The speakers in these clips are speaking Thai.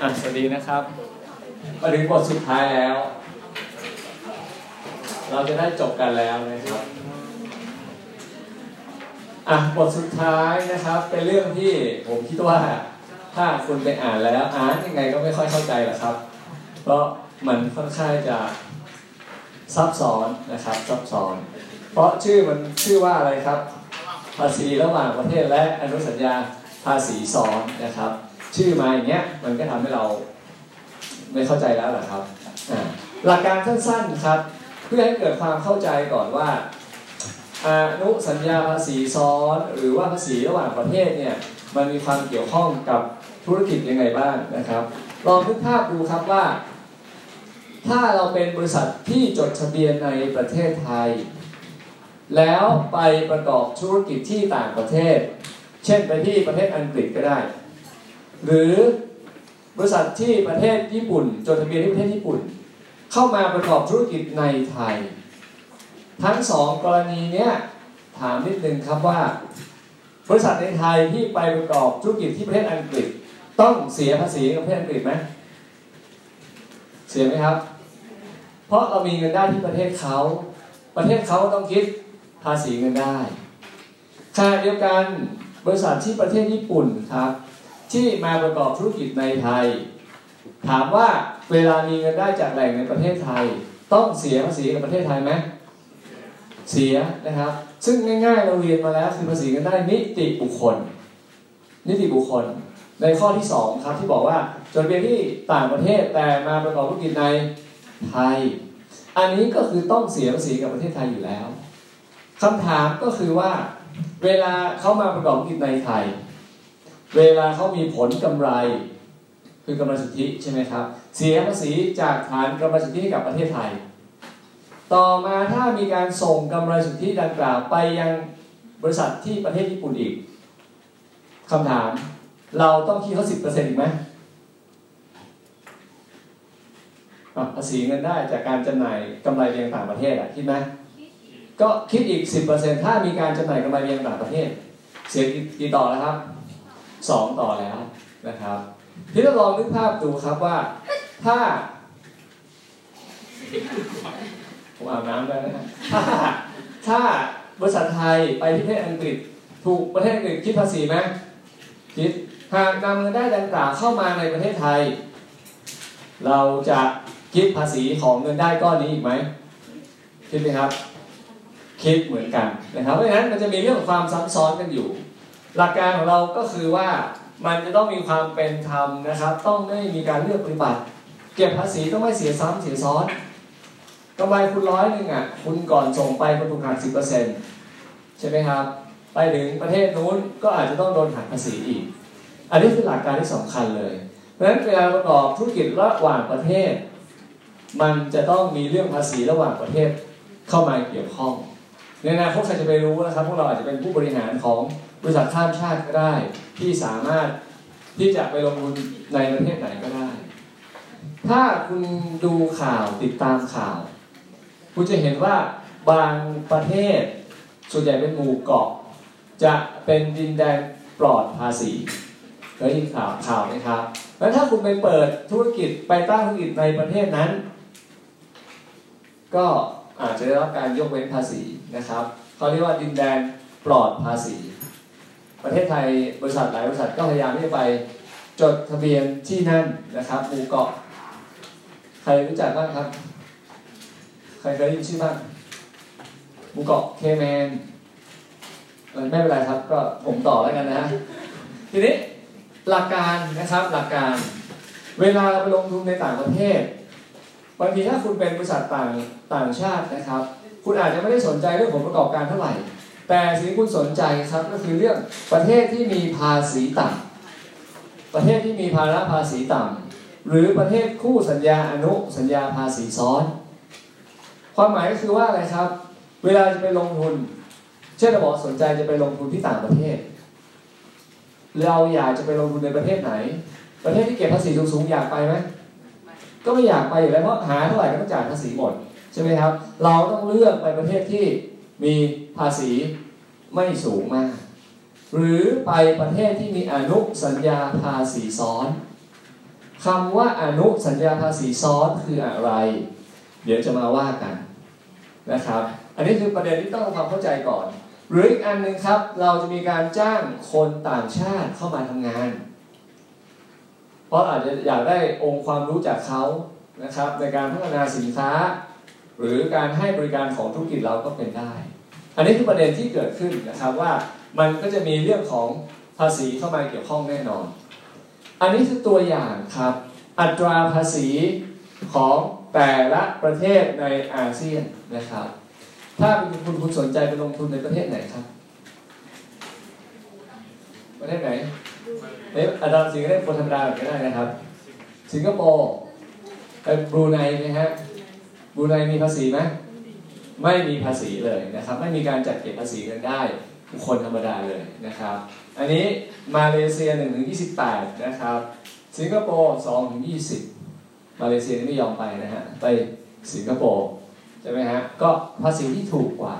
สวัสดีนะครับมาถึงบทสุดท้ายแล้ว เราจะได้จบกันแล้วนะครับอะบทสุดท้ายนะครับ เป็นเรื่องที่ผมคิดว่าถ้าคุณไปอ่านแล้วอ่านยังไงก็ไม่ค่อยเข้าใจหรอกครับ เพราะมันค่อนข้างจะซับซ้อนนะครับซับซ้อน เพราะชื่อมันชื่อว่าอะไรครับ ภาษีระหว่างประเทศและอนุสัญญาภาษีซ้อนนะครับ ชื่อมาอย่างเงี้ยมันก็ทำให้เราไม่เข้าใจแล้วแหละครับหลักการสั้นๆครับ เพื่อให้เกิดความเข้าใจก่อนว่าอนุสัญญาภาษีซ้อน หรือว่าภาษีระหว่างประเทศเนี่ยมันมีความเกี่ยวข้องกับธุรกิจยังไงบ้างนะครับ ลองนึกภาพดูครับว่า ถ้าเราเป็นบริษัทที่จดทะเบียนในประเทศไทย แล้วไปประกอบธุรกิจที่ต่างประเทศ เช่นไปที่ประเทศอังกฤษก็ได้ หรือบริษัทที่ประเทศญี่ปุ่น จดทะเบียนที่ประเทศญี่ปุ่น เข้ามาประกอบธุรกิจในไทย ทั้งสองกรณีเนี้ยถามนิดนึงครับว่า บริษัทในไทยที่ไปประกอบธุรกิจที่ประเทศอังกฤษ ต้องเสียภาษีกับประเทศอังกฤษไหมเสียไหมครับ เพราะเรามีเงินได้ที่ประเทศเขา ประเทศเขาต้องคิดภาษีเงินได้ขณะเดียวกันบริษัทที่ประเทศญี่ปุ่นครับ ที่มาประกอบธุรกิจในไทย ถามว่าเวลามีเงินได้จากแหล่งในประเทศไทย ต้องเสียภาษีกับประเทศไทยไหมเสียนะครับ ซึ่งง่าย ๆ เราเรียนมาแล้วคือภาษีเงินได้นิติบุคคล นิติบุคคล ในข้อที่ 2 ครับที่บอกว่าจดทะเบียนที่ต่างประเทศแต่มาประกอบธุรกิจในไทย อันนี้ก็คือต้องเสียภาษีกับประเทศไทยอยู่แล้วคำถามก็คือว่า เวลาเขามาประกอบธุรกิจในไทย เวลาเขามีผลกำไร คือกำไรสุทธิใช่ไหมครับ เสียภาษีจากฐานกำไรสุทธิให้กับประเทศไทย ต่อมาถ้ามีการส่งกำไรสุทธิดังกล่าวไปยังบริษัทที่ประเทศญี่ปุ่นอีกคำถาม เราต้องคิดเขาสิบเปอร์เซ็นต์อีกไหมภาษีเงินได้จากการจำหน่ายกำไรเรียงต่างประเทศอะคิดไหมก็คิดอีก 10%ถ้ามีการจำหน่ายกำไรเรียงต่างประเทศ เสียกี่ต่อแล้วครับ 2ต่อแล้วนะครับพี่ต้ลองนึกภาพดูครับว่า ถ้าผมอาบน้ำได้นะถ้าถ้าบริษัทไทยไปประเทศอังกฤษ ถูกประเทศอังกฤษคิดภาษีไหมคิดหากนำเงินได้ดังกล่าวเข้ามาในประเทศไทย เราจะคิดภาษีของเงินได้ก้อนนี้อีกไหมคิดไหมครับ คิดเหมือนกันนะครับเพราะฉะนั้นมันจะมีเรื่องของความซับซ้อนกันอยู่ หลักการของเราก็คือว่ามันจะต้องมีความเป็นธรรมนะครับ ต้องไม่มีการเลือกปฏิบัติ เก็บภาษีต้องไม่เสียซ้ำเสียซ้อนกำไรคุณร้อยหนึ่งอะคุณก่อนส่งไปคุณถูกหักสิบเปอร์เซ็นต์ใช่ไหมครับ ไปถึงประเทศนู้นก็อาจจะต้องโดนหักภาษีอีก อันนี้คือหลักการที่สำคัญเลย เพราะฉะนั้นเวลาประกอบธุรกิจระหว่างประเทศ มันจะต้องมีเรื่องภาษีระหว่างประเทศเข้ามาเกี่ยวข้องในอนาคตใครจะไปรู้นะครับพวกเราอาจจะเป็นผู้บริหารของ บริษัทข้ามชาติก็ได้ที่สามารถที่จะไปลงทุนในประเทศไหนก็ได้ ถ้าคุณดูข่าวติดตามข่าว คุณจะเห็นว่าบางประเทศส่วนใหญ่เป็นหมู่เกาะ จะเป็นดินแดนปลอดภาษีเคยยินข่าวข่าวไหมครับแล้วถ้าคุณไปเปิดธุรกิจไปตั้งธุรกิจในประเทศนั้น ก็อาจจะได้รับการยกเว้นภาษีนะครับเขาเรียกว่าดินแดนปลอดภาษี ประเทศไทยบริษัทหลายบริษัทก็พยายามที่จะไปจดทะเบียนที่นั่นนะครับหมู่เกาะ ใครรู้จักบ้างครับ ใครเคยได้ยินชื่อบ้างหมู่เกาะเคแมนไม่เป็นไรครับ ก็ผมต่อแล้วกันนะฮะทีนี้หลักการนะครับหลักการ เวลาไปลงทุนในต่างประเทศบางทีถ้าคุณเป็นบริษัทต่างต่างชาตินะครับ คุณอาจจะไม่ได้สนใจเรื่องผลประกอบการเท่าไหร่ แต่สิ่งที่คุณสนใจครับก็คือเรื่องประเทศที่มีภาษีต่ำประเทศที่มีภาระภาษีต่ำหรือประเทศคู่สัญญาอนุสัญญาภาษีซ้อน ความหมายก็คือว่าอะไรครับ เวลาจะไปลงทุน เช่นเราบอกสนใจจะไปลงทุนที่ต่างประเทศ เราอยากจะไปลงทุนในประเทศไหน ประเทศที่เก็บภาษีสูงๆอยากไปไหมก็ไม่อยากไปอยู่แล้วเพราะหาเท่าไหร่ก็ต้องจ่ายภาษีหมดใช่ไหมครับ เราต้องเลือกไปประเทศที่มี ภาษีไม่สูงมาก หรือไปประเทศที่มีอนุสัญญาภาษีซ้อนคำว่าอนุสัญญาภาษีซ้อนคืออะไร เดี๋ยวจะมาว่ากันนะครับ อันนี้คือประเด็นที่ต้องทำความเข้าใจก่อน หรืออีกอันหนึ่งครับเราจะมีการจ้างคนต่างชาติเข้ามาทำงาน เพราะอาจจะอยากได้องค์ความรู้จากเขานะครับในการพัฒนาสินค้า หรือการให้บริการของธุรกิจเราก็เป็นได้ อันนี้คือประเด็นที่เกิดขึ้นนะครับว่ามันก็จะมีเรื่องของภาษีเข้ามาเกี่ยวข้องแน่นอน อันนี้คือตัวอย่างครับ อัตราภาษีของแต่ละประเทศในอาเซียนนะครับ ถ้าเป็นคุณคุณสนใจไปลงทุนในประเทศไหนครับ ประเทศไหนเอ๊ะอัตราภาษีก็ได้คนธรรมดาก็ได้นะครับ สิงคโปร์ไปบรูไนนะฮะบรูไนมีภาษีไหม ไม่มีภาษีเลยนะครับ ไม่มีการจัดเก็บภาษีกันได้บุคคลธรรมดาเลยนะครับ อันนี้มาเลเซีย1ถึง28 นะครับ สิงคโปร์2ถึง20 มาเลเซียไม่ยอมไปนะฮะไปสิงคโปร์ใช่ไหมฮะก็ภาษีที่ถูกกว่า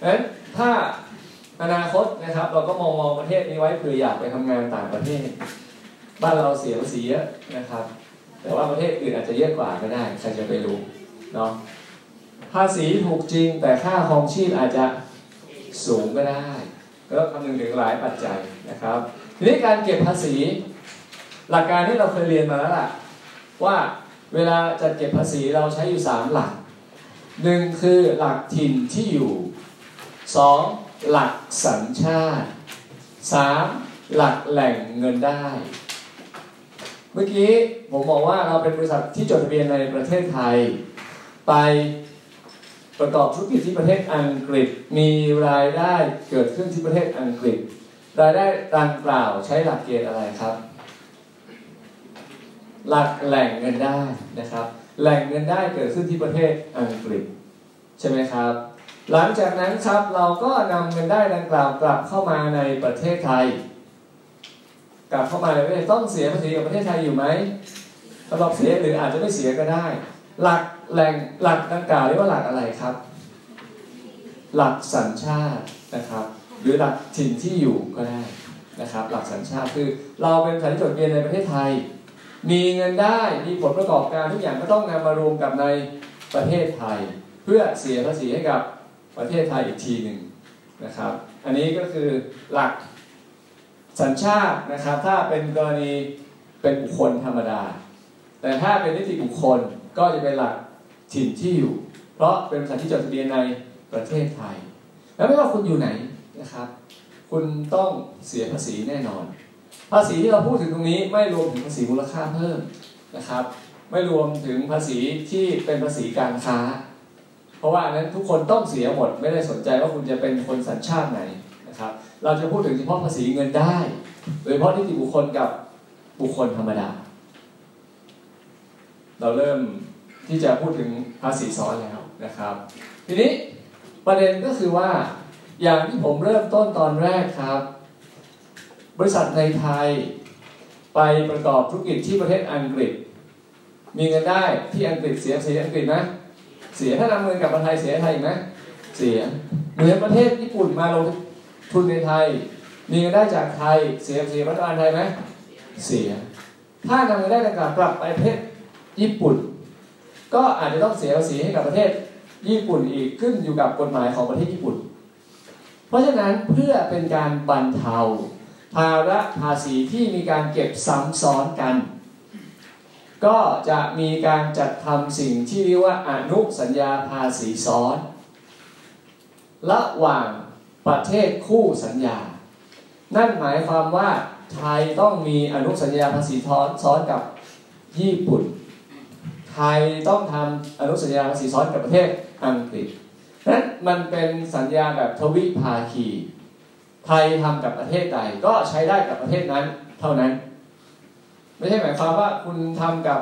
ดังนั้นถ้าอนาคตนะครับ เราก็มองมองประเทศนี้ไว้เผื่ออยากไปทำงานต่างประเทศ บ้านเราเสียภาษีเยอะนะครับ แต่ว่าประเทศอื่นอาจจะเยอะกว่าก็ได้ใครจะไปรู้เนาะ ภาษีถูกจริง แต่ค่าครองชีพอาจจะสูงก็ได้ก็ต้องคำนึงถึงหลายปัจจัยนะครับ ทีนี้การเก็บภาษี หลักการที่เราเคยเรียนมาแล้วล่ะ ว่าเวลาจะเก็บภาษีเราใช้อยู่ 3 หลักหนึ่งคือหลักถิ่นที่อยู่ 2. หลักสัญชาติ 3. หลักแหล่งเงินได้ เมื่อกี้ผมบอกว่าเราเป็นบริษัทที่จดทะเบียนในประเทศไทย ไป ประกอบธุรกิจที่ประเทศอังกฤษ มีรายได้เกิดขึ้นที่ประเทศอังกฤษ รายได้ดังกล่าวใช้หลักเกณฑ์อะไรครับ หลักแหล่งเงินได้นะครับ แหล่งเงินได้เกิดขึ้นที่ประเทศอังกฤษ ใช่ไหมครับ หลังจากนั้นครับเราก็นำเงินได้ดังกล่าวกลับเข้ามาในประเทศไทย กลับเข้ามาในประเทศต้องเสียภาษีกับประเทศไทยอยู่ไหมสำหรับเสียหรืออาจจะไม่เสียก็ได้ หลักแหลงหลักดังกล่าวเรียกว่าหลักอะไรครับ หลักสัญชาตินะครับ หรือหลักถิ่นที่อยู่ก็ได้นะครับ หลักสัญชาติคือเราเป็นสานจดเบียนในประเทศไทย มีเงินได้มีผลประกอบการทุกอย่างก็ต้องนำมารวมกับในประเทศไทย เพื่อเสียภาษีให้กับประเทศไทยอีกทีหนึ่งนะครับ อันนี้ก็คือหลักสัญชาตินะครับ ถ้าเป็นกรณีเป็นบุคคลธรรมดา แต่ถ้าเป็นนิติบุคคลก็จะเป็นหลัก ถิ่นที่อยู่ เพราะเป็นบริษัทที่จดทะเบียนในประเทศไทย แล้วไม่ว่าคุณอยู่ไหนนะครับ คุณต้องเสียภาษีแน่นอน ภาษีที่เราพูดถึงตรงนี้ไม่รวมถึงภาษีมูลค่าเพิ่มนะครับ ไม่รวมถึงภาษีที่เป็นภาษีการค้า เพราะว่านนั้นทุกคนต้องเสียหมด ไม่ได้สนใจว่าคุณจะเป็นคนสัญชาติไหนนะครับ เราจะพูดถึงเฉพาะภาษีเงินได้ โดยเฉพาะนิติบุคคลกับบุคคลธรรมดา เราเริ่ม ที่จะพูดถึงภาษีซ้อนแล้วนะครับ ทีนี้ประเด็นก็คือว่าอย่างที่ผมเริ่มต้นตอนแรกครับ บริษัทในไทยไปประกอบธุรกิจที่ประเทศอังกฤษ มีเงินได้ที่อังกฤษเสียเสียอังกฤษไหมเสียถ้านำเงินกลับมาไทยเสียไทยไหมเสียเหมือนประเทศญี่ปุ่นมาลงทุนในไทย มีเงินได้จากไทยเสียเสียรัฐบาลไทยไหมเสีย ถ้านำเงินได้กล่าวกลับไปประเทศญี่ปุ่น ก็อาจจะต้องเสียภาษีให้กับประเทศญี่ปุ่นอีกขึ้นอยู่กับกฎหมายของประเทศญี่ปุ่น เพราะฉะนั้นเพื่อเป็นการบรรเทาภาระภาษีที่มีการเก็บซ้ำซ้อนกัน ก็จะมีการจัดทำสิ่งที่เรียกว่าอนุสัญญาภาษีซ้อน ระหว่างประเทศคู่สัญญา นั่นหมายความว่าไทยต้องมีอนุสัญญาภาษีทอนซ้อนกับญี่ปุ่น ไทยต้องทำอนุสัญญาภาษีซ้อนกับประเทศอังกฤษนั้นมันเป็นสัญญาแบบทวิภาคี ไทยทำกับประเทศใดก็ใช้ได้กับประเทศนั้นเท่านั้น ไม่ใช่หมายความว่าคุณทำกับ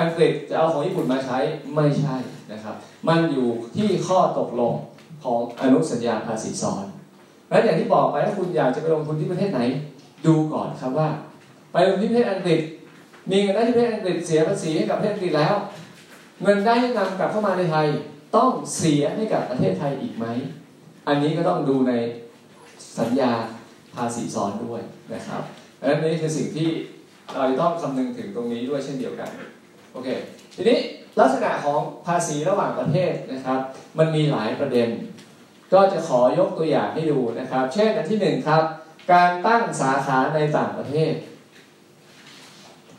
อังกฤษจะเอาของญี่ปุ่นมาใช้ไม่ใช่นะครับ มันอยู่ที่ข้อตกลงของอนุสัญญาภาษีซ้อนและอย่างที่บอกไปถ้าคุณอยากจะไปลงทุนที่ประเทศไหน ดูก่อนครับว่า ไปลงทุนที่ประเทศอังกฤษ มีเงินได้ที่ประเทศอังกฤษเสียภาษีให้กับประเทศอังกฤษแล้ว เงินได้ที่นำกลับเข้ามาในไทยต้องเสียให้กับประเทศไทยอีกไหม อันนี้ก็ต้องดูในสัญญาภาษีซ้อนด้วยนะครับดังนั้นนี่คือสิ่งที่เราต้องคำนึงถึงตรงนี้ด้วยเช่นเดียวกันโอเคทีนี้ลักษณะของภาษีระหว่างประเทศนะครับ มันมีหลายประเด็น ก็จะขอยกตัวอย่างให้ดูนะครับ เช่นอันที่หนึ่งครับการตั้งสาขาในต่างประเทศ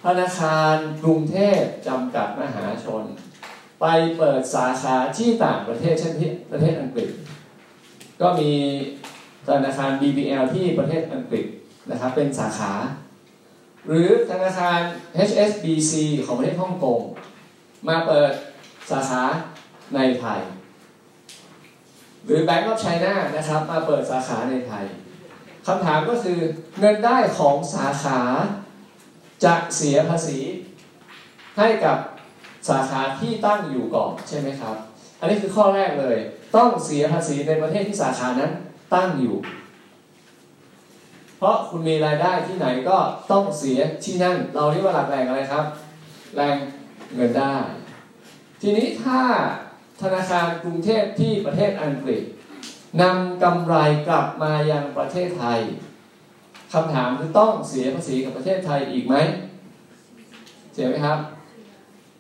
ธนาคารกรุงเทพจำกัดมหาชน ไปเปิดสาขาที่ต่างประเทศเช่นที่ประเทศอังกฤษ ก็มีธนาคาร BBL ที่ประเทศอังกฤษนะครับเป็นสาขา หรือธนาคาร HSBC ของประเทศฮ่องกงมาเปิดสาขาในไทย หรือ Bank of China นะครับมาเปิดสาขาในไทยคำถามก็คือเงินได้ของสาขา จะเสียภาษีให้กับสาขาที่ตั้งอยู่ก่อนใช่ไหมครับ อันนี้คือข้อแรกเลย ต้องเสียภาษีในประเทศที่สาขานั้นตั้งอยู่ เพราะคุณมีรายได้ที่ไหนก็ต้องเสียที่นั่น เราเรียกว่าหลักแหล่งอะไรครับ แหล่งเงินได้ ทีนี้ถ้าธนาคารกรุงเทพที่ประเทศอังกฤษนำกำไรกลับมายังประเทศไทย คำถามคือต้องเสียภาษีกับประเทศไทยอีกไหมเสียไหมครับ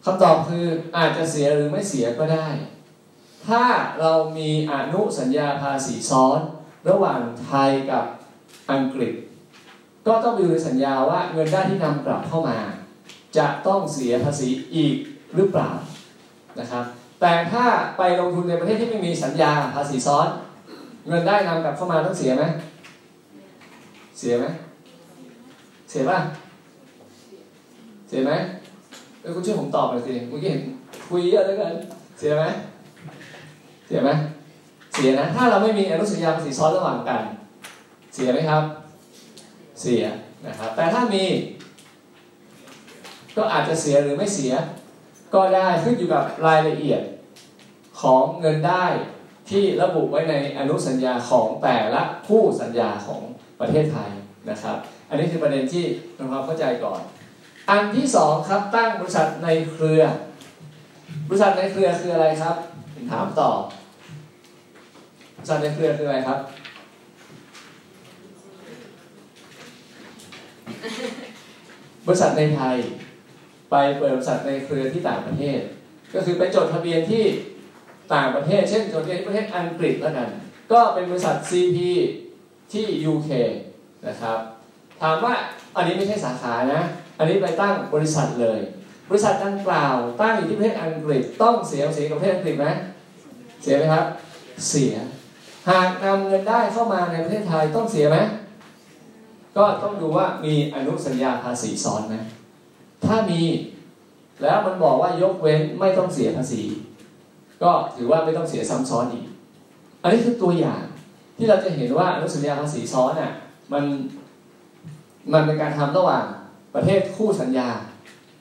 คำตอบคืออาจจะเสียหรือไม่เสียก็ได้ ถ้าเรามีอนุสัญญาภาษีซ้อน ระหว่างไทยกับอังกฤษ ก็ต้องดูสัญญาว่าเงินได้ที่นำกลับเข้ามา จะต้องเสียภาษีอีกหรือเปล่านะครับ แต่ถ้าไปลงทุนในประเทศที่ไม่มีสัญญาภาษีซ้อน เงินได้นำกลับเข้ามาต้องเสียไหม เสียไหมเสียป่ะเสียไหมเออคุณช่วยผมตอบหน่อยสิเมื่อกี้เห็นคุยเยอะเหลือเกินเสียไหมเสียไหมเสียนะ ถ้าเราไม่มีอนุสัญญาภาษีซ้อนระหว่างกัน เสียไหมครับ เสียนะครับ แต่ถ้ามี ก็อาจจะเสียหรือไม่เสีย ก็ได้ขึ้นอยู่กับรายละเอียดของเงินได้ที่ระบุไว้ในอนุสัญญาของแต่ละคู่สัญญาของ ประเทศไทยนะครับ อันนี้คือประเด็นที่ทำความเข้าใจก่อน อันที่สองครับตั้งบริษัทในเครือ บริษัทในเครือคืออะไรครับผมถามต่อบริษัทในเครือคืออะไรครับบริษัทในไทย ไปเปิดบริษัทในเครือที่ต่างประเทศ ก็คือไปจดทะเบียนที่ต่างประเทศ เช่นจดทะเบียนที่ประเทศอังกฤษแล้วกัน ก็เป็นบริษัท CP ที่ UK นะครับถามว่าอันนี้ไม่ใช่สาขานะ อันนี้ไปตั้งบริษัทเลย บริษัทดังกล่าว ตั้งอยู่ที่ประเทศอังกฤษต้องเสียภาษีกับประเทศอังกฤษไหมเสียไหมครับ เสีย หากนำเงินได้เข้ามาในประเทศไทยต้องเสียไหมก็ต้องดูว่ามีอนุสัญญาภาษีซ้อนไหมถ้ามีแล้วมันบอกว่ายกเว้นไม่ต้องเสียภาษี ก็ถือว่าไม่ต้องเสียซ้ำซ้อนอีก อันนี้คือตัวอย่าง ที่เราจะเห็นว่าอนุสัญญาภาษีซ้อนอะมันมันเป็นการทำระหว่างประเทศคู่สัญญา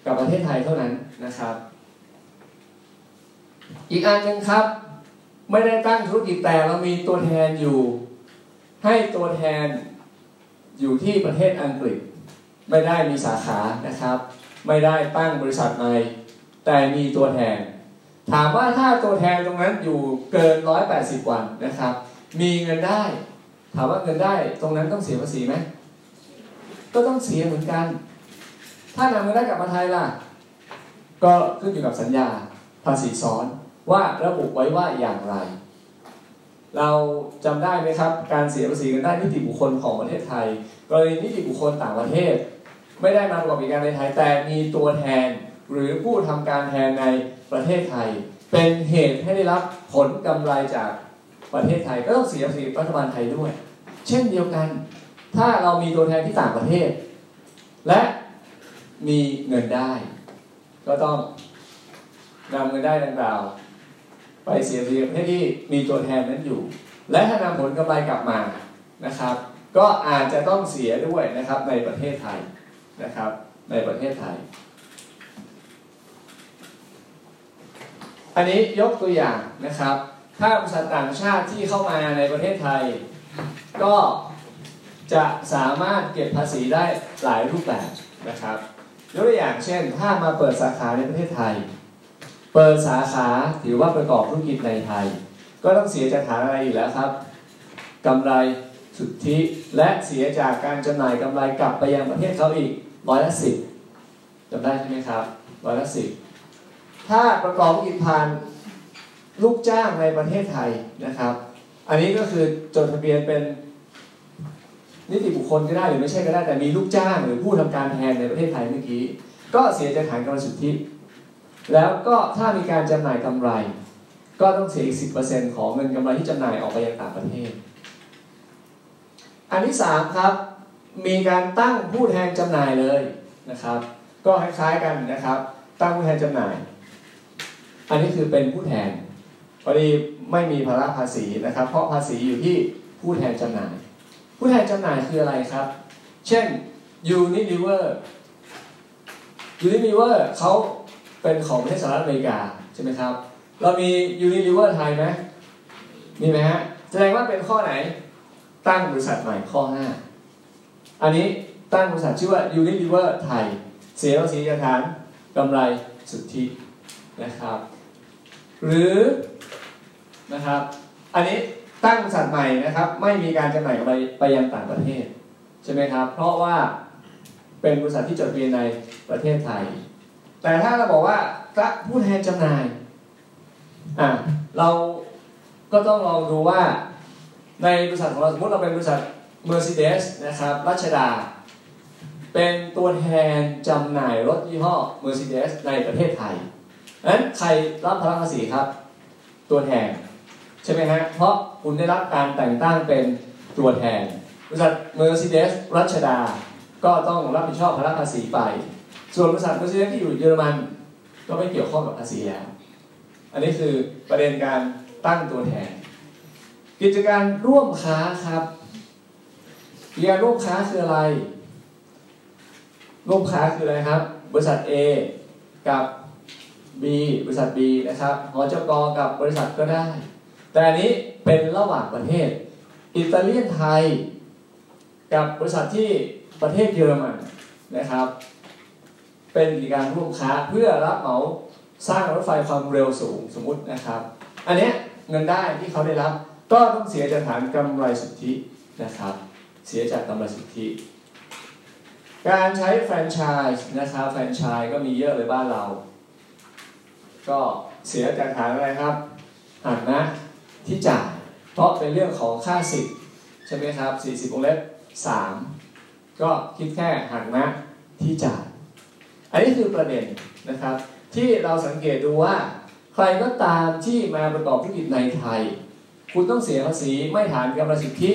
กับประเทศไทยเท่านั้นนะครับ อีกอันหนึ่งครับ ไม่ได้ตั้งธุรกิจแต่เรามีตัวแทนอยู่ ให้ตัวแทนอยู่ที่ประเทศอังกฤษ ไม่ได้มีสาขานะครับ ไม่ได้ตั้งบริษัทใหม่แต่มีตัวแทน ถามว่าถ้าตัวแทนตรงนั้นอยู่เกิน 180 วันนะครับ มีเงินได้ ถามว่าเงินได้ ตรงนั้นต้องเสียภาษีไหมก็ต้องเสียเหมือนกัน ถ้านำเงินได้กลับมาไทยล่ะ ก็ขึ้นอยู่กับสัญญาภาษีซ้อนว่าระบุไว้ว่าอย่างไร เราจำได้ไหมครับ การเสียภาษีเงินได้นิติบุคคลของประเทศไทยกรณีนิติบุคคลต่างประเทศ ไม่ได้มาประกอบกิจการในไทยแต่มีตัวแทนหรือผู้ทำการแทนในประเทศไทย เป็นเหตุให้ได้รับผลกำไรจาก ประเทศไทยก็ต้องเสียภาษีรัฐบาลไทยด้วย เช่นเดียวกัน ถ้าเรามีตัวแทนที่ต่างประเทศ และมีเงินได้ ก็ต้องนำเงินได้ดังกล่าวไปเสียภาษีประเทศที่มีตัวแทนนั้นอยู่ และถ้านำผลกำไรกลับมานะครับ ก็อาจจะต้องเสียด้วยนะครับในประเทศไทยนะครับในประเทศไทย อันนี้ยกตัวอย่างนะครับ ถ้าบริษัทต่างชาติที่เข้ามาในประเทศไทย ก็จะสามารถเก็บภาษีได้หลายรูปแบบนะครับยกตัวอย่างเช่น ถ้ามาเปิดสาขาในประเทศไทย เปิดสาขาถือว่าประกอบธุรกิจในไทย ก็ต้องเสียจากฐานอะไรอยู่แล้วครับกำไรสุทธิและเสียจากการจำหน่ายกำไรกลับไปยังประเทศเขาอีกร้อยละสิบจำได้ใช่ไหมครับร้อยละสิบถ้าประกอบธุรกิจผ่าน ลูกจ้างในประเทศไทยนะครับ อันนี้ก็คือจดทะเบียนเป็นนิติบุคคลก็ได้หรือไม่ใช่ก็ได้แต่มีลูกจ้างหรือผู้ทำการแทนในประเทศไทยเมื่อกี้ ก็เสียจากฐานกำไรสุทธิแล้วก็ถ้ามีการจำหน่ายกำไร ก็ต้องเสียอีกสิของเงินกำไรที่จำหน่ายออกไปยังต่างประเทศ อันที่สามครับ มีการตั้งผู้แทนจำหน่ายเลยนะครับ ก็คล้ายๆกันนะครับ ตั้งผู้แทนจำหน่าย อันนี้คือเป็นผู้แทน พอดีไม่มีภาระภาษีนะครับ เพราะภาษีอยู่ที่ผู้แทนจำหน่าย ผู้แทนจำหน่ายคืออะไรครับ เช่น Unilever Unilever เวอร์เขาเป็นของประเทศสหรัฐอเมริกาใช่ไหมครับ เรามี Unilever ไทยไหมมีไหมฮะแสดงว่าเป็นข้อไหนตั้งบริษัทใหม่ข้อ 5 อันนี้ตั้งบริษัทชื่อว่า Unilever ไทย เสียภาษีฐานกำไรสุทธินะครับ หรือ นะครับ อันนี้ตั้งบริษัทใหม่นะครับ ไม่มีการจำหน่ายไปไปยังต่างประเทศใช่ไหมครับ เพราะว่าเป็นบริษัทที่จดทะเบียนในประเทศไทย แต่ถ้าเราบอกว่าผู้แทนจำหน่ายอะเราก็ต้องลองดูว่าในบริษัทของเราสมมติเราเป็นบริษัท Mercedes นะครับรัชดา เป็นตัวแทนจำหน่ายรถยี่ห้อ Mercedes ในประเทศไทยนั้นใครรับภาระภาษีครับ ตัวแทน ช่ไหมฮะ เพราะคุณได้รับการแต่งตั้งเป็นตัวแทน บริษัท Mercedes รัชดา ก็ต้องรับผิดชอบภาระภาษีไป ส่วนบริษัท Mercedes ที่อยู่เยอรมัน ก็ไม่เกี่ยวข้องกับภาษีแล้ว อันนี้คือประเด็นการตั้งตัวแทน กิจการร่วมค้าครับกิจการร่วมค้าคืออะไร ร่วมค้าคืออะไรครับ บริษัท A กับ B บริษัท B นะครับหอจกกับ บริษัทก็ได้ แต่อันนี้เป็นระหว่างประเทศ อิตาเลียนไทย กับบริษัทที่ประเทศเยอรมันนะครับ เป็นกิจการร่วมค้าเพื่อรับเหมาสร้างรถไฟความเร็วสูงสมมุตินะครับ อันนี้เงินได้ที่เขาได้รับ ก็ต้องเสียจากฐานกำไรสุทธินะครับ เสียจากกำไรสุทธิ การใช้แฟรนไชส์นะครับแฟรนไชส์ก็มีเยอะเลยบ้านเรา ก็เสียจากฐานอะไรครับฐานนะ ที่จ่ายเพราะเป็นเรื่องของค่าสิทธิ์ใช่ไหมครับ 40วงเล็บ3 ก็คิดแค่หักนะที่จ่ายอันนี้คือประเด็นนะครับ ที่เราสังเกตดูว่า ใครก็ตามที่มาประกอบธุรกิจในไทย คุณต้องเสียภาษีไม่ฐานกำไรสิทธิ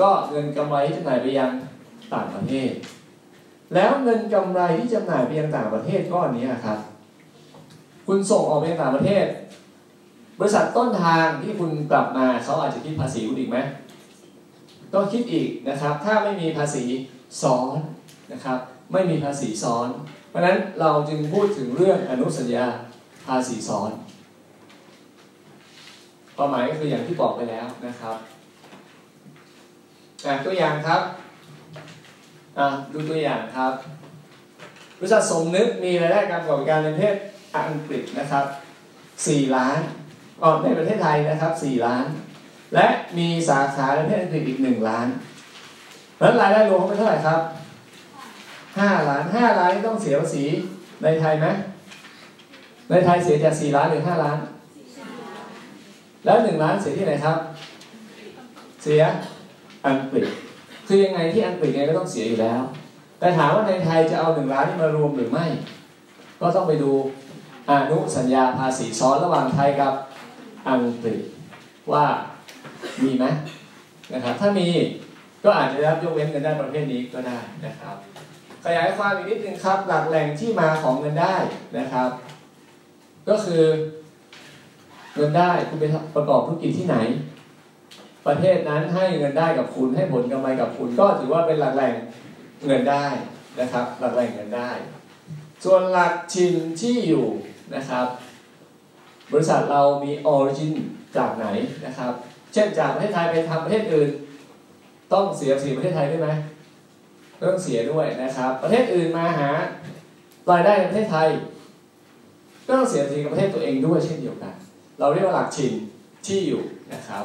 ก็เงินกำไรที่จำหน่ายไปยังต่างประเทศ แล้วเงินกำไรที่จำหน่ายไปยังต่างประเทศก้อนนี้ครับ คุณส่งออกไปยังต่างประเทศ บริษัทต้นทางที่คุณกลับมาเขาอาจจะคิดภาษีคุณอีกไหมก็คิดอีกนะครับ ถ้าไม่มีภาษีซ้อนนะครับ ไม่มีภาษีซ้อน เพราะฉะนั้นเราจึงพูดถึงเรื่องอนุสัญญาภาษีซ้อนความหมายก็คืออย่างที่บอกไปแล้วนะครับตัวอย่างครับดูตัวอย่างครับบริษัทสมนึกมีรายได้การประกอบการในประเทศอังกฤษนะครับ 4 ล้าน ออกในประเทศไทยนะครับ 4 ล้าน และมีสาขาในประเทศอังกฤษอีก 1 ล้าน แล้วรายได้รวมเขาเป็นเท่าไหร่ครับ 5 ล้าน 5 ล้านต้องเสียภาษีในไทยไหมในไทยเสียจาก 4 ล้านหรือ 5 ล้าน แล้ว 1 ล้านเสียที่ไหนครับ เสียอังกฤษ คือยังไงที่อังกฤษไงก็ต้องเสียอยู่แล้ว แต่ถามว่าในไทยจะเอา 1 ล้านนี้มารวมหรือไม่ ก็ต้องไปดูอนุสัญญาภาษีซ้อนระหว่างไทยกับ อังกฤษว่ามีไหมนะครับ ถ้ามีก็อาจจะรับยกเว้นเงินได้ประเภทนี้ก็ได้นะครับ ขยายความอีกนิดนึงครับหลักแหล่งที่มาของเงินได้นะครับ ก็คือ เงินได้คุณไปประกอบธุรกิจที่ไหน ประเทศนั้นให้เงินได้กับคุณให้ผลกำไรกับคุณ ก็ถือว่าเป็นหลักแหล่งเงินได้นะครับ หลักแหล่งเงินได้ ส่วนหลักชินที่อยู่นะครับ บริษัทเรามีออริจินจากไหนนะครับ เช่นจากประเทศไทยไปทำประเทศอื่น ต้องเสียภาษีประเทศไทยด้วยไหมต้องเสียด้วยนะครับ ประเทศอื่นมาหารายได้ในประเทศไทย ก็ต้องเสียภาษีกับประเทศตัวเองด้วยเช่นเดียวกัน เราเรียกว่าหลักชินที่อยู่นะครับ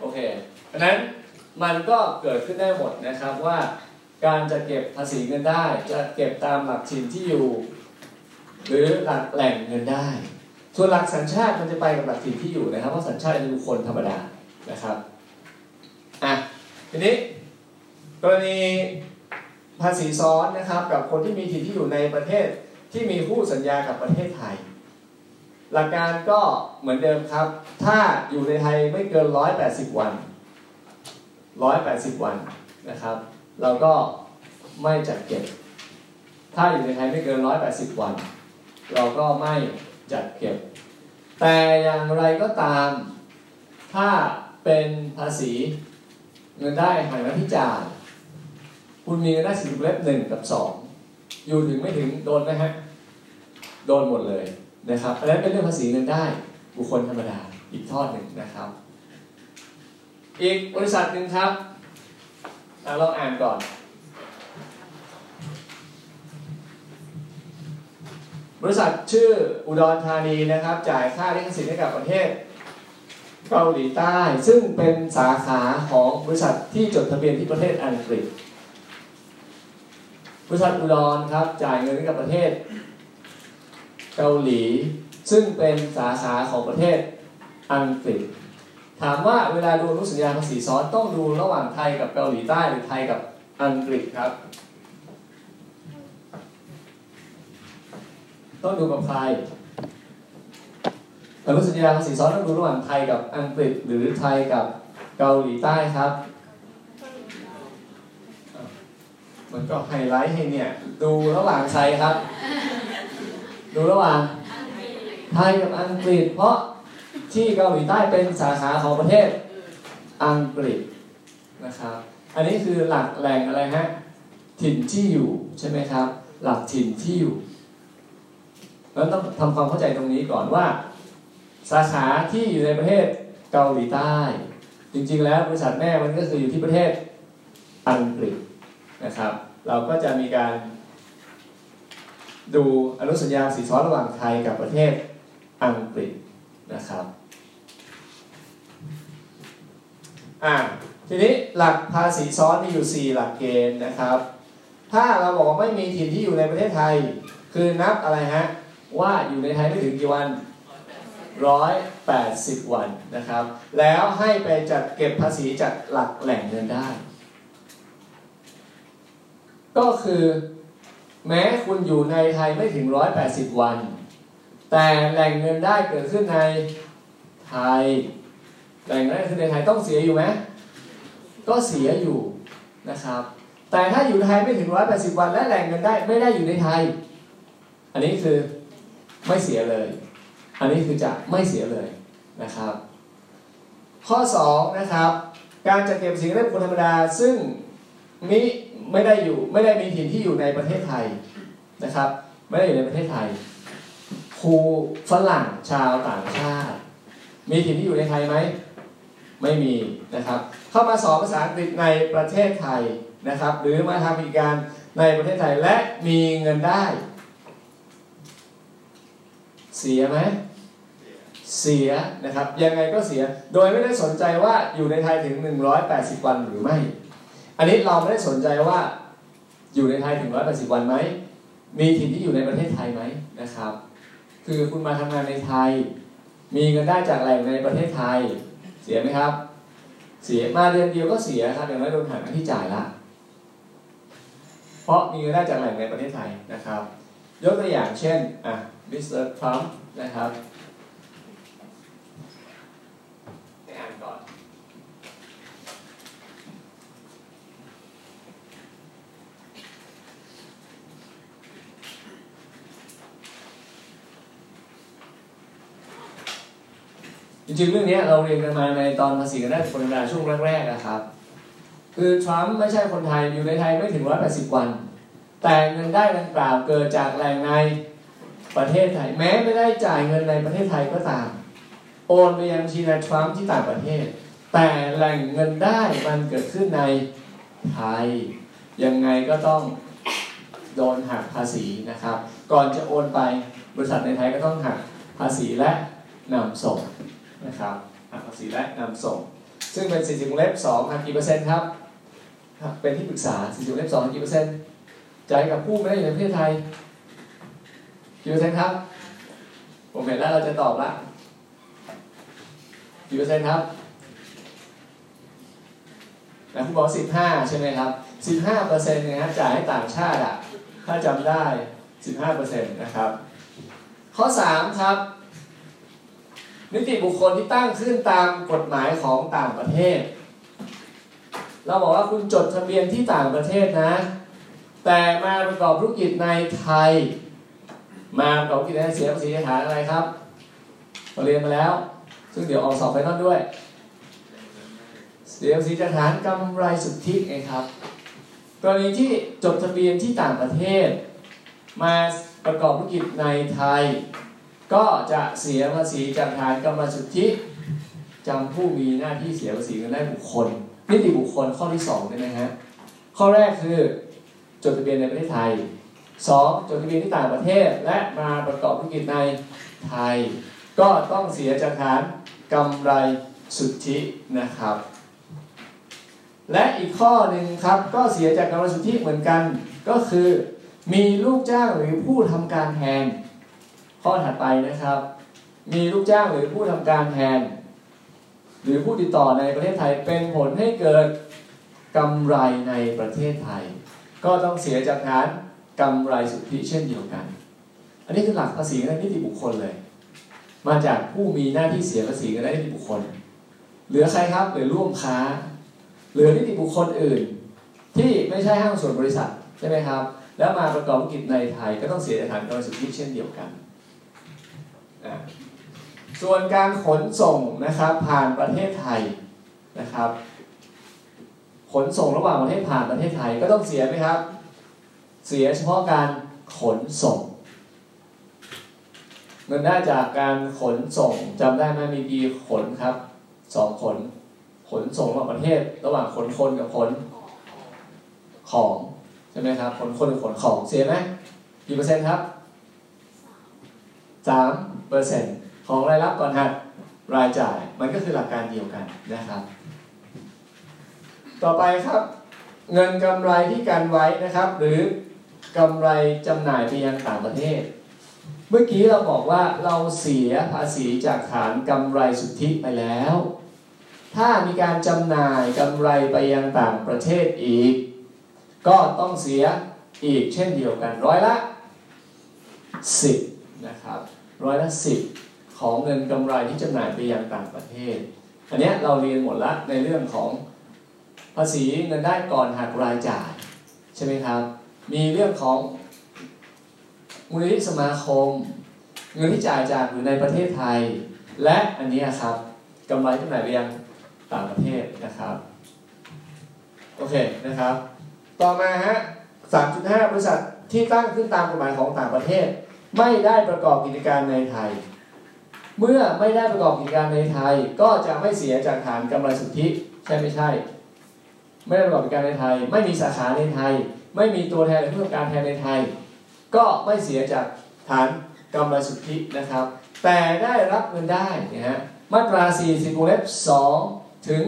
โอเคเพราะนั้นมันก็เกิดขึ้นได้หมดนะครับว่าการจะเก็บภาษีเงินได้ จะเก็บตามหลักถิ่นที่อยู่ หรือหลักแหล่งเงินได้ ส่วนหลักสัญชาติมันจะไปกับหลักถิ่นที่อยู่นะครับเพราะสัญชาติเป็นบุคคลธรรมดานะครับอะทีนี้กรณีภาษีซ้อนนะครับ กับคนที่มีถิ่นที่อยู่ในประเทศที่มีคู่สัญญากับประเทศไทย หลักการก็เหมือนเดิมครับ ถ้าอยู่ในไทยไม่เกิน 180 วัน 180 วันนะครับ เราก็ไม่จัดเก็บ ถ้าอยู่ในไทยไม่เกิน 180 วัน เราก็ไม่จัดเก็บ แต่อย่างไรก็ตาม ถ้าเป็นภาษีเงินได้หางน้าที่จ่ายคุณมีเงินได้สิบเล็บหนึ่งกับสองอยู่ถึงไม่ถึงโดนไหมฮะโดนหมดเลยนะครับอันนั้นเป็นเรื่องภาษีเงินได้บุคคลธรรมดาอีกทอดหนึ่งนะครับ อีกบริษัทหนึ่งครับเราอ่านก่อน บริษัทชื่ออุดรธานีนะครับ จ่ายค่าลิขสิทธิ์ให้กับประเทศเกาหลีใต้ ซึ่งเป็นสาขาของบริษัทที่จดทะเบียนที่ประเทศอังกฤษ บริษัทอุดรครับจ่ายเงินให้กับประเทศ เกาหลี ซึ่งเป็นสาขาของประเทศอังกฤษ ถามว่าเวลาดูอนุสัญญาภาษีซ้อนต้องดูระหว่างไทยกับเกาหลีใต้หรือไทยกับอังกฤษครับ ต้องดูกับใครอนุสัญญาภาษีซ้อนต้องดูระหว่างไทยกับอังกฤษหรือไทยกับเกาหลีใต้ครับ มันก็ไฮไลท์ให้เนี่ย ดูระหว่างใครครับ ดูระหว่างไทยกับอังกฤษ เพราะที่เกาหลีใต้เป็นสาขาของประเทศอังกฤษนะครับ อันนี้คือหลักแหล่งอะไรฮะถิ่นที่อยู่ใช่ไหมครับ หลักถิ่นที่อยู่ แล้วต้องทำความเข้าใจตรงนี้ก่อนว่า สาขาที่อยู่ในประเทศเกาหลีใต้ จริงๆ แล้วบริษัทแม่มันก็คืออยู่ที่ประเทศอังกฤษนะครับ เราก็จะมีการ ดูอนุสัญญาสีซ้อนระหว่างไทยกับประเทศอังกฤษนะครับอ่าทีนี้หลักภาษีซ้อนมีอยู่ 4 หลักเกณฑ์นะครับ ถ้าเราบอกว่าไม่มีถิ่นที่อยู่ในประเทศไทย คือนับอะไรฮะ ว่าอยู่ในไทยไม่ถึงกี่วัน 180 วันนะครับ แล้วให้ไปจัดเก็บภาษีจากหลักแหล่งเงินได้ ก็คือแม้คุณอยู่ในไทยไม่ถึง 180 วัน แต่แหล่งเงินได้เกิดขึ้นในไทย แหล่งเงินได้ขึ้นในไทยต้องเสียอยู่ไหมก็เสียอยู่นะครับ แต่ถ้าอยู่ไทยไม่ถึง 180 วัน และแหล่งเงินได้ไม่ได้อยู่ในไทย อันนี้คือ ไม่เสียเลย อันนี้คือจะไม่เสียเลยนะครับ ข้อ2นะครับการจัดเก็บสิ่งเล่มคนธรรมดาซึ่งมิไม่ได้อยู่ไม่ได้มีถิ่นที่อยู่ในประเทศไทยนะครับ ไม่ได้อยู่ในประเทศไทยครูฝรั่งชาวต่างชาติ มีถิ่นที่อยู่ในไทยไหมไม่มีนะครับ เข้ามาสอนภาษาอังกฤษในประเทศไทยนะครับ หรือมาทำกิจการในประเทศไทยและมีเงินได้ เสียไหมเสียนะครับ ยังไงก็เสียโดยไม่ได้สนใจว่าอยู่ในไทยถึง 180 วันหรือไม่ อันนี้เราไม่ได้สนใจว่าอยู่ในไทยถึง 180 วันไหมมีถิ่นที่อยู่ในประเทศไทยไหมนะครับ คือคุณมาทำงานในไทย มีเงินได้จากแหล่งในประเทศไทย เสียไหมครับ เสียมาเดือนเดียวก็เสียครับอย่างน้อยโดนหักหน้าที่จ่ายละเพราะมีเงินได้จากแหล่งในประเทศไทยนะครับ ยกตัวอย่างเช่นอะ มิสเตอร์ทรัมป์นะครับอ่านก่อน จริงๆ เรื่องนี้เราเรียนกันมาในตอนภาษีกันได้คนธรรมดาช่วงแรกๆนะครับ คือทรัมป์ไม่ใช่คนไทยอยู่ในไทยไม่ถึง180วัน แต่เงินได้ดังกล่าวเกิดจากแหล่งใน ประเทศไทย แม้ไม่ได้จ่ายเงินในประเทศไทยก็ตาม โอนไปยังชีนายทรัมป์ที่ต่างประเทศ แต่แหล่งเงินได้มันเกิดขึ้นในไทย ยังไงก็ต้องโดนหักภาษีนะครับ ก่อนจะโอนไปบริษัทในไทยก็ต้องหักภาษีและนำส่งนะครับหักภาษีและนำส่ง ซึ่งเป็นสิทธิวงเล็บ2หักกี่เปอร์เซ็นต์ครับเป็นที่ปรึกษา40เล่มสองกี่เปอร์เซ็นต์จ่ายกับผู้ไม่ได้อยู่ในประเทศไทย กี่เปอร์เซ็นต์ครับ ผมเห็นแล้วเราจะตอบละกี่เปอร์เซ็นต์ครับนะคุณบอกสิบห้าใช่ไหมครับสิบห้าเปอร์เซ็นต์นะครับจ่ายให้ต่างชาติอะ ถ้าจำได้สิบห้าเปอร์เซ็นต์นะครับ ข้อสามครับ นิติบุคคลที่ตั้งขึ้นตามกฎหมายของต่างประเทศ เราบอกว่าคุณจดทะเบียนที่ต่างประเทศนะ แต่มาประกอบธุรกิจในไทย มาประกอบธุรกิจในเสียภาษีฐานอะไรครับเราเรียนมาแล้ว ซึ่งเดี๋ยวออกสอบ final ด้วย เสียภาษีฐานกำไรสุทธิไงครับ กรณีที่จดทะเบียนที่ต่างประเทศ มาประกอบธุรกิจในไทย ก็จะเสียภาษีจากฐานกำไรสุทธิจำผู้มีหน้าที่เสียภาษีเงินได้บุคคลนิติบุคคลข้อที่2เนี่นะฮะข้อแรกคือจดทะเบียนในประเทศไทย 2. จดทะเบียนที่ต่างประเทศ และมาประกอบธุรกิจในไทย ก็ต้องเสียจากฐานกำไรสุทธินะครับ และอีกข้อหนึ่งครับก็เสียจากกำไรสุทธิเหมือนกัน ก็คือมีลูกจ้างหรือผู้ทำการแทน ข้อถัดไปนะครับ มีลูกจ้างหรือผู้ทำการแทน หรือผู้ติดต่อในประเทศไทยเป็นผลให้เกิดกำไรในประเทศไทย ก็ต้องเสียจากฐาน กำไรสุทธิเช่นเดียวกัน อันนี้คือหลักภาษีเงินนิติบุคคลเลย มาจากผู้มีหน้าที่เสียภาษีเงินได้นิติบุคคล เหลือใครครับเหลือร่วมค้า เหลือนิติบุคคลอื่น ที่ไม่ใช่ห้างส่วนบริษัทใช่ไหมครับ แล้วมาประกอบธุรกิจในไทยก็ต้องเสียฐานกำไรสุทธิเช่นเดียวกัน ส่วนการขนส่งนะครับผ่านประเทศไทยนะครับ ขนส่งระหว่างประเทศผ่านประเทศไทยก็ต้องเสียไหมครับ เสียเฉพาะการขนส่ง เงินได้จากการขนส่งจำได้ไหมมีกี่ขนครับสองขน ขนส่งระหว่างประเทศ ระหว่างขนคนกับขนของใช่ไหมครับขนคนกับขนของเสียไหมกี่เปอร์เซ็นต์ครับสามเปอร์เซ็นต์ของรายรับก่อนหักรายจ่าย มันก็คือหลักการเดียวกันนะครับ ต่อไปครับ เงินกำไรที่กันไว้นะครับ หรือ กำไรจำหน่ายไปยังต่างประเทศ เมื่อกี้เราบอกว่าเราเสียภาษีจากฐานกำไรสุทธิไปแล้ว ถ้ามีการจำหน่ายกำไรไปยังต่างประเทศอีก ก็ต้องเสียอีกเช่นเดียวกันร้อยละ 10นะครับร้อยละ 10 ของเงินกำไรที่จำหน่ายไปยังต่างประเทศ อันนี้เราเรียนหมดละในเรื่องของภาษีเงินได้ก่อนหักรายจ่าย ใช่ไหมครับ มีเรื่องของมูลนิธิสมาคม เงินที่จ่ายจากอยู่ในประเทศไทย และอันนี้ครับกำไรที่ไหนไปยังต่างประเทศนะครับ โอเคนะครับ ต่อมาฮะ 3.5 บริษัทที่ตั้งขึ้นตามกฎหมายของต่างประเทศ ไม่ได้ประกอบกิจการในไทย เมื่อไม่ได้ประกอบกิจการในไทย ก็จะไม่เสียจากฐานกำไรสุทธิใช่ไม่ใช่ ไม่ได้ประกอบกิจการในไทย ไม่มีสาขาในไทย ไม่มีตัวแทนหรือผู้ประกอการแทนในไทย ก็ไม่เสียจากฐานกำไรสุทธินะครับ แต่ได้รับเงินได้นะฮะมาตรา 40วงเล็บ 2 ถึง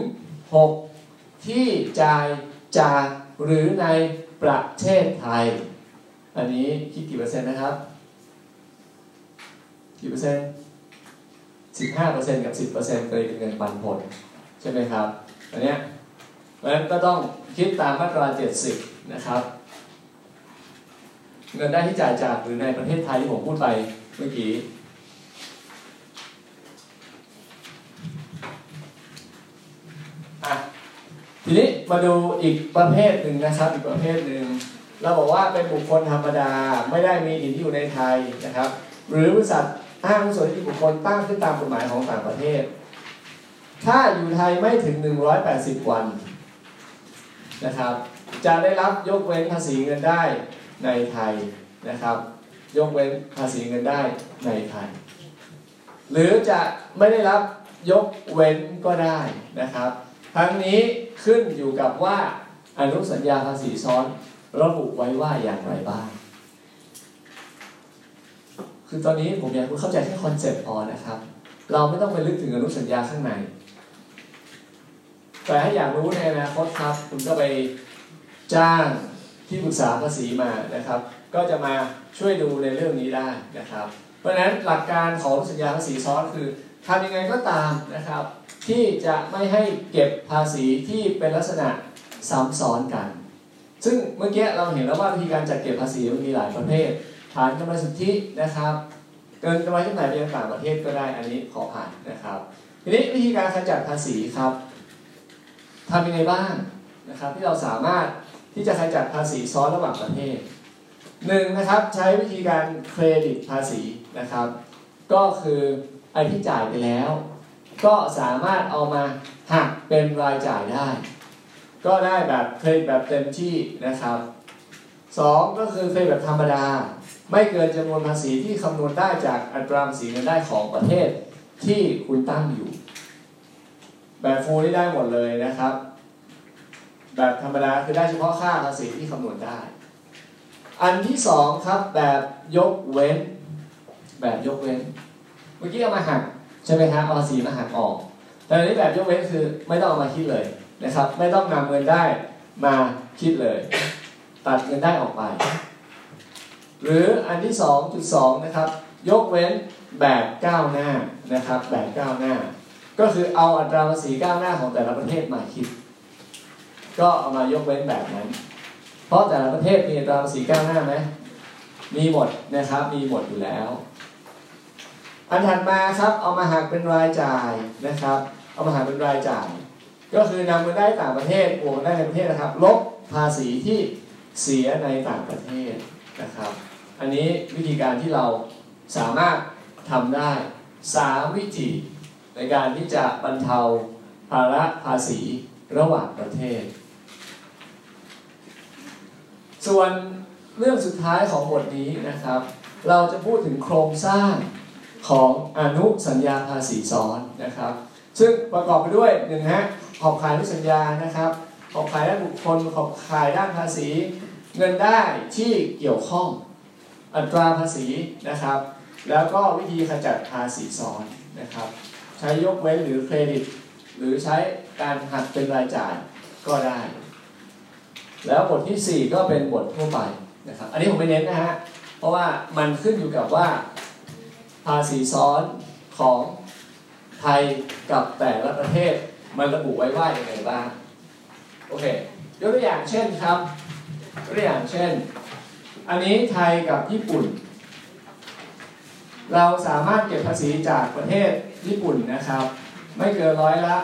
6 ที่จ่ายจากหรือในประเทศไทย อันนี้คิดกี่เปอร์เซ็นต์นะครับ กี่เปอร์เซ็นต์15เปอร์เซ็นต์กับ 10เปอร์เซ็นต์เคยเป็นเงินปันผล ใช่ไหมครับอันเนี้ยเพราะฉะนั้นก็ต้องคิดตามมาตรา 70 นะครับ เงินได้ที่จ่ายจากหรือในประเทศไทยที่ผมพูดไปเมื่อกี้อะทีนี้มาดูอีกประเภทหนึ่งนะครับ อีกประเภทหนึ่งเราบอกว่าเป็นบุคคลธรรมดาไม่ได้มีถิ่นที่อยู่ในไทยนะครับ หรือบริษัทอ้างส่วนที่บุคคลตั้งขึ้นตามกฎหมายของต่างประเทศ ถ้าอยู่ไทยไม่ถึง 180 วันนะครับ จะได้รับยกเว้นภาษีเงินได้ในไทยนะครับ ยกเว้นภาษีเงินได้ในไทย หรือจะไม่ได้รับยกเว้นก็ได้นะครับ ทั้งนี้ขึ้นอยู่กับว่าอนุสัญญาภาษีซ้อนระบุไว้ว่าอย่างไรบ้าง คือตอนนี้ผมอยากคุณเข้าใจแค่ concept พอนะครับ เราไม่ต้องไปลึกถึงอนุสัญญาข้างใน แต่ถ้าอยากรู้ในอนาคตครับ คุณก็ไป จ้างที่ปรึกษาภาษีมานะครับ ก็จะมาช่วยดูในเรื่องนี้ได้นะครับ เพราะฉะนั้นหลักการของสัญญาภาษีซ้อนคือทำยังไงก็ตามนะครับ ที่จะไม่ให้เก็บภาษีที่เป็นลักษณะซ้ำซ้อนกัน ซึ่งเมื่อกี้เราเห็นแล้วว่าวิธีการจัดเก็บภาษีมันมีหลายประเภท ฐานกำไรสุทธินะครับเกินกำไรจำหน่ายไปยังต่างประเทศก็ได้อันนี้ขอผ่านนะครับ ทีนี้วิธีการขจัดภาษีครับทำยังไงบ้างนะครับ ที่เราสามารถ ที่จะขจัดภาษีซ้อนระหว่างประเทศหนึ่งนะครับใช้วิธีการเครดิตภาษีนะครับ ก็คือไอที่จ่ายไปแล้ว ก็สามารถเอามาหักเป็นรายจ่ายได้ ก็ได้แบบเครดิตแบบเต็มที่นะครับสองก็คือเครดิตแบบธรรมดา ไม่เกินจำนวนภาษีที่คำนวณได้จากอัตราภาษีเงินได้ของประเทศที่คุณตั้งอยู่ แบบฟูลนี่ได้หมดเลยนะครับ แบบธรรมดาคือได้เฉพาะค่าภาษีที่คำนวณได้ อันที่สองครับแบบยกเว้น แบบยกเว้น เมื่อกี้เอามาหักใช่ไหมครับเอาภาษีมาหักออก แต่อันนี้แบบยกเว้นคือไม่ต้องเอามาคิดเลยนะครับ ไม่ต้องนำเงินได้มาคิดเลย ตัดเงินได้ออกไป หรืออันที่2.2นะครับ ยกเว้นแบบก้าวหน้านะครับ แบบก้าวหน้า ก็คือเอาอัตราภาษีก้าวหน้าของแต่ละประเทศมาคิด ก็เอามายกเว้นแบบนั้น เพราะแต่ละประเทศมีตราภาษีก้าวหน้าไหมมีหมดนะครับ มีหมดอยู่แล้ว อันถัดมาครับเอามาหักเป็นรายจ่ายนะครับ เอามาหักเป็นรายจ่าย ก็คือนำเงินได้ต่างประเทศบวกได้ในประเทศนะครับ ลบภาษีที่เสียในต่างประเทศนะครับ อันนี้วิธีการที่เราสามารถทำได้สามวิธีในการที่จะบรรเทาภาระภาษีระหว่างประเทศ ส่วนเรื่องสุดท้ายของบทนี้นะครับ เราจะพูดถึงโครงสร้างของอนุสัญญาภาษีซ้อนนะครับ ซึ่งประกอบไปด้วยหนึ่งฮะขอบขายอนุสัญญานะครับขอบขายด้านบุคคลขอบขายด้านภาษี เงินได้ที่เกี่ยวข้องอัตราภาษีนะครับ แล้วก็วิธีขจัดภาษีซ้อนนะครับ ใช้ยกเว้นหรือเครดิต หรือใช้การหักเป็นรายจ่ายก็ได้ แล้วบทที่ 4 ก็เป็นบททั่วไปนะครับ อันนี้ผมไม่เน้นนะฮะ เพราะว่ามันขึ้นอยู่กับว่าภาษีซ้อนของไทยกับแต่ละประเทศมันระบุไว้ว่าอย่างไรบ้าง โอเคยกตัวอย่างเช่นครับตัวอย่างเช่น อันนี้ไทยกับญี่ปุ่น เราสามารถเก็บภาษีจากประเทศญี่ปุ่นนะครับ ไม่เกินร้อยละ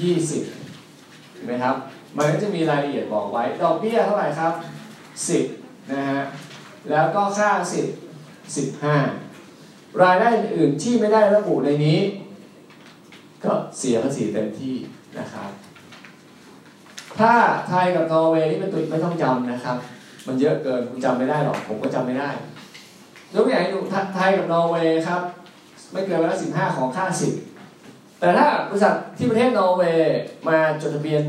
20เห็นไหมครับ มันก็จะมีรายละเอียดบอกไว้ ดอกเบี้ยเท่าไหร่ครับ 10นะฮะ แล้วก็ค่าสิทธิ์15 รายได้อื่นที่ไม่ได้ระบุในนี้ ก็เสียภาษีเต็มที่นะครับ ถ้าไทยกับนอร์เวย์นี่เป็นตัวไม่ต้องจำนะครับ มันเยอะเกินคุณจำไม่ได้หรอก ผมก็จำไม่ได้ยกตัวอย่างให้ดูไทยกับนอร์เวย์ครับ ไม่เกินวันละสิบห้าของค่าสิทธิ์แต่ถ้าบริษัทที่ประเทศนอร์เวย์มาจดทะเบียน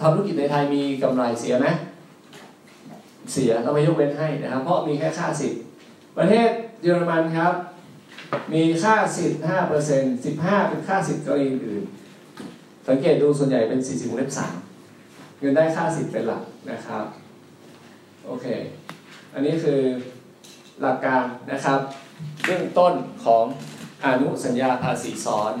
ทำธุรกิจในไทยมีกำไรเสียไหมเสียเราไม่ยกเว้นให้นะครับ เพราะมีแค่ค่าสิทธิ์ประเทศเยอรมันครับ มีค่าสิทธิ์ห้าเปอร์เซ็นต์สิบห้าเป็นค่าสิทธิ์กรณีอื่น สังเกตดูส่วนใหญ่เป็นสี่สิบเล็บสามเงินได้ค่าสิทธิ์เป็นหลักนะครับ โอเค อันนี้คือหลักการนะครับ เบื้องต้นของอนุสัญญาภาษีซ้อน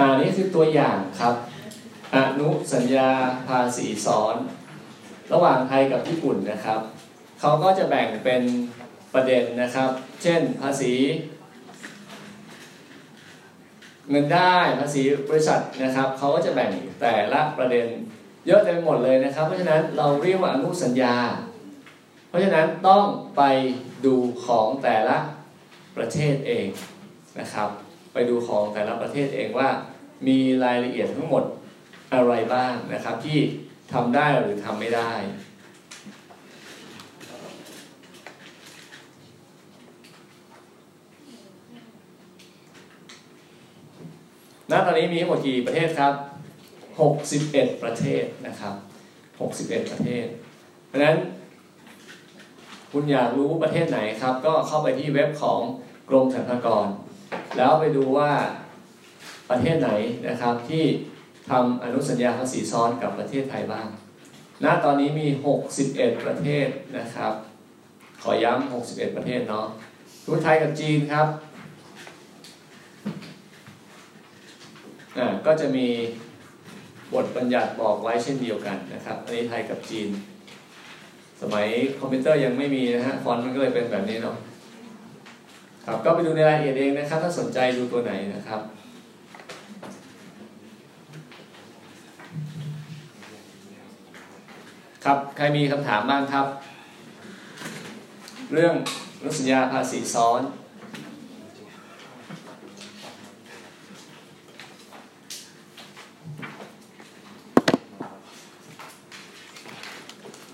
อั นี้คือตัวอย่างครับ อนุสัญญาภาษีซ้อน ระหว่างไทยกับญี่ปุ่นนะครับเขาก็จะแบ่งเป็นประเด็นนะครับ เช่นภาษี เงินได้ภาษีบริษัทนะครับเขาก็จะแบ่งแต่ละประเด็นเยอะเต็มหมดเลยนะครับ เพราะฉะนั้นเราเรียกว่าอนุสัญญา เพราะฉะนั้นต้องไปดูของแต่ละประเทศเองนะครับ ไปดูของแต่ละประเทศเองว่า มีรายละเอียดทั้งหมดอะไรบ้างนะครับ ที่ทำได้หรือทำไม่ได้ ณตอนนี้มีทั้งหมดกี่ประเทศครับ 61 ประเทศนะครับ 61 ประเทศ เพราะฉะนั้น คุณอยากรู้ประเทศไหนครับ ก็เข้าไปที่เว็บของกรมสรรพากร แล้วไปดูว่า ประเทศไหนนะครับที่ทำอนุสัญญาภาษีซ้อนกับประเทศไทยบ้าง ณ ตอนนี้มี 61 ประเทศนะครับ ขอย้ำ 61 ประเทศเนาะทุกไทยกับจีนครับ อ่า ก็จะมีบทบัญญัติบอกไว้เช่นเดียวกันนะครับ อันนี้ไทยกับจีน สมัยคอมพิวเตอร์ยังไม่มีนะฮะ ฟอนต์มันก็เลยเป็นแบบนี้เนาะ ครับ ก็ไปดูในรายละเอียดเองนะครับ ถ้าสนใจดูตัวไหนนะครับ ครับ ใครมีคำถามบ้างครับ เรื่องรัสัญญาภาษีซ้อน